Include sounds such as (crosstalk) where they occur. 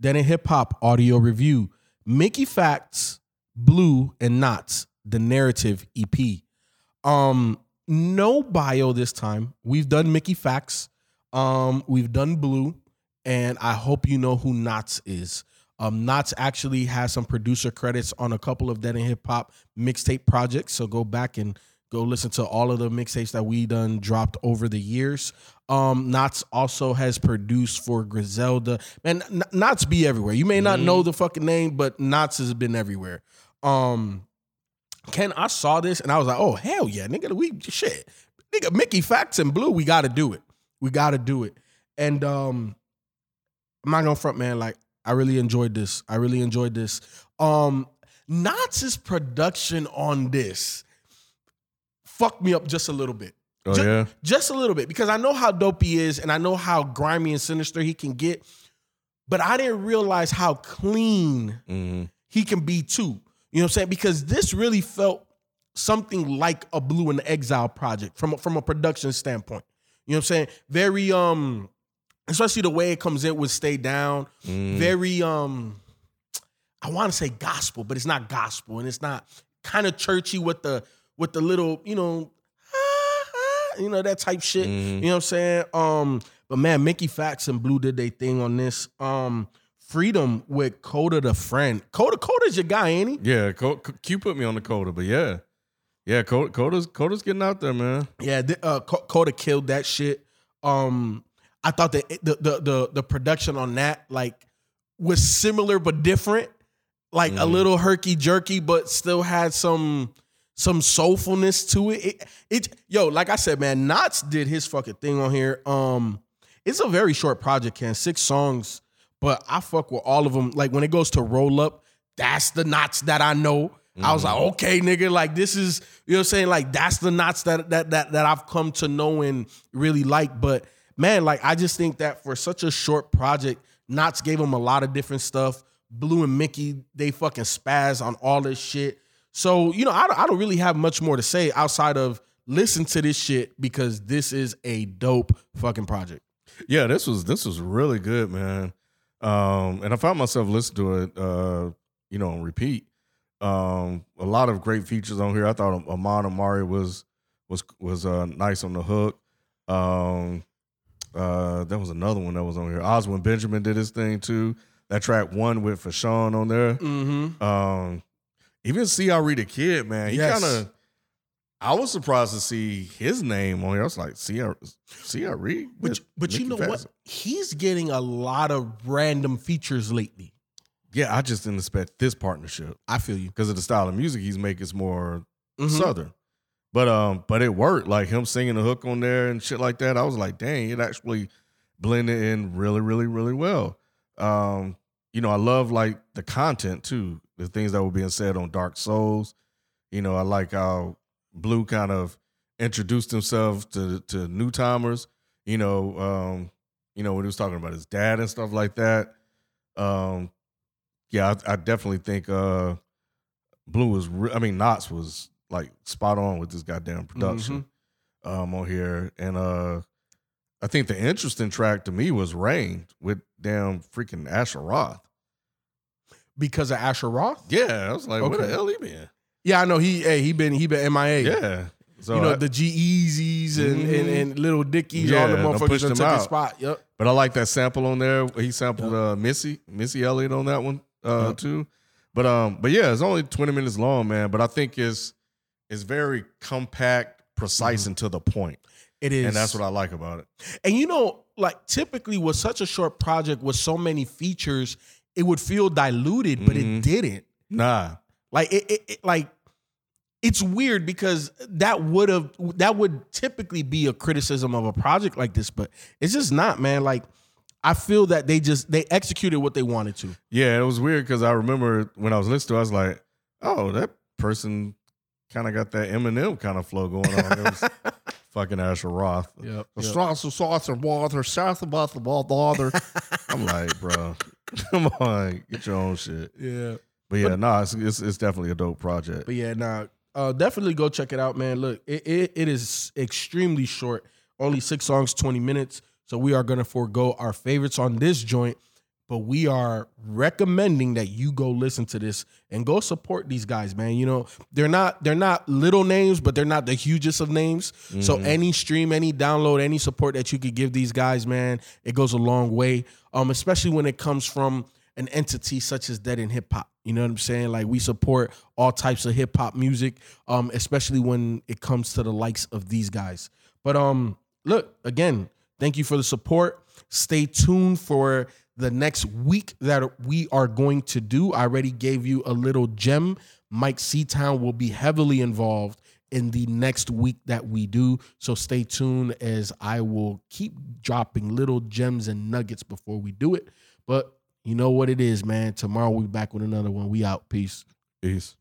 Then a hip hop audio review. Mickey Factz, Blu, and Nottz, the narrative EP. Um, no bio this time. We've done Mickey Factz. Um, we've done Blu, and I hope you know who Nottz is. Um, Nottz actually has some producer credits on a couple of Dead End Hip Hop mixtape projects. So go back and go listen to all of the mixtapes that we done dropped over the years. Um, Nottz also has produced for Griselda. Man, N- Nottz be everywhere. You may not know the fucking name, but Nottz has been everywhere. Um, Ken, I saw this and I was like, oh hell yeah, nigga, we shit, nigga, Mickey Factz and Blu, we got to do it. We got to do it. And um, I'm not gonna front, man. Like I really enjoyed this. I really enjoyed this. Um, Nottz' production on this fucked me up just a little bit. Oh Ju- yeah. Just a little bit because I know how dope he is and I know how grimy and sinister he can get, but I didn't realize how clean hmm he can be too. You know what I'm saying? Because this really felt something like a Blu in the Exile project from a, from a production standpoint. You know what I'm saying? Very um especially the way it comes in with Stay Down, Mm. very um I want to say gospel, but it's not gospel and it's not kind of churchy with the with the little, you know, (laughs) you know that type shit. Mhm. You know what I'm saying? Um but man, Mickey Factz and Blu did their thing on this. Um Freedom with Kota the friend. Kota Kota's your guy, ain't he? Yeah, Co- Q put me on the Kota, but yeah, yeah, Co- Kota's Kota's getting out there, man. Yeah, uh, Kota killed that shit. Um, I thought that it- the the the the production on that like was similar but different, like a Mhm. little herky jerky, but still had some some soulfulness to it. It, it yo, like I said, man, Nottz did his fucking thing on here. Um, it's a very short project, can six songs, but I fuck with all of them. Like when it goes to roll up, that's the Nottz that I know. I was like, okay, nigga, like this is, you know what I'm saying? Like that's the Nottz that that that that I've come to know and really like. But man, like I just think that for such a short project, Nottz gave him a lot of different stuff. Blu and Mickey, they fucking spaz on all this shit. So, you know, I don't, I don't really have much more to say outside of listen to this shit because this is a dope fucking project. Yeah, this was this was really good, man. Um, and I found myself listening to it, uh, you know, on repeat. Um, a lot of great features on here. I thought Amon Amari was was was uh, nice on the hook. Um, uh, there was another one that was on here. Oswin Benjamin did his thing too. That track one with Fashawn on there. Mm-hmm. Um, even Sy Ari Da Kid, man. He Yes. kind of. I was surprised to see his name on here. I was like, see, see, I read. But but you know what? He's getting a lot of random features lately. Yeah, I just didn't expect this partnership I feel you. because of the style of music he's making. It's more Mhm. southern, but um, but it worked. Like him singing the hook on there and shit like that. I was like, dang, it actually blended in really, really, really well. Um, you know, I love like the content too, the things that were being said on Dark Souls. You know, I like how Blu kind of introduced himself to to new timers. You know, um, you know when he was talking about his dad and stuff like that. Um, yeah, I, I definitely think uh, Blu was. Re- I mean, Nottz was like spot on with this goddamn production um, on here, and uh, I think the interesting track to me was Rain with damn freaking Asher Roth. Because of Asher Roth? Yeah, I was like, where the hell he been? Yeah, I know he hey, he been he been MIA. Yeah, so you know, I- the G-Eazys and, and Mhm. and little Dickies, Yeah, all the motherfuckers that took his spot. Yep. But I like that sample on there. He sampled uh, Missy, Missy Elliott on that one uh, Yep. too. But um, but yeah, it's only twenty minutes long, man. But I think it's it's very compact, precise, and to the point, It is. and that's what I like about it. And you know, like typically with such a short project with so many features, it would feel diluted, but it Mhm. didn't. Nah, Like it, it, it like it's weird because that would have that would typically be a criticism of a project like this, but it's just not, man. Like I feel that they just they executed what they wanted to. yeah, it was weird because I remember when I was listening to, it, I was like, oh, that person kind of got that Eminem kind of flow going on. It was (laughs) fucking Asher Roth. Yep. The sauce, the sauce, and water, south about the water. I'm like, bro, come on, get your own shit. Yeah. But yeah, no, nah, it's, it's it's definitely a dope project. But yeah, nah, uh, definitely go check it out, man. Look, it, it, it is extremely short, only six songs, 20 minutes. So we are gonna forego our favorites on this joint. But we are recommending that you go listen to this and go support these guys, man. You know, they're not they're not little names, but they're not the hugest of names. So any stream, any download, any support that you could give these guys, man, it goes a long way. Um, especially when it comes from an entity such as Dead End Hip Hop. You know what I'm saying? Like we support all types of hip hop music, um, especially when it comes to the likes of these guys. But um, look again, thank you for the support. Stay tuned for the next week that we are going to do. I already gave you a little gem. Mike Seatown will be heavily involved in the next week that we do. So stay tuned as I will keep dropping little gems and nuggets before we do it. But you know what it is, man. Tomorrow we'll be back with another one. We out. Peace. Peace.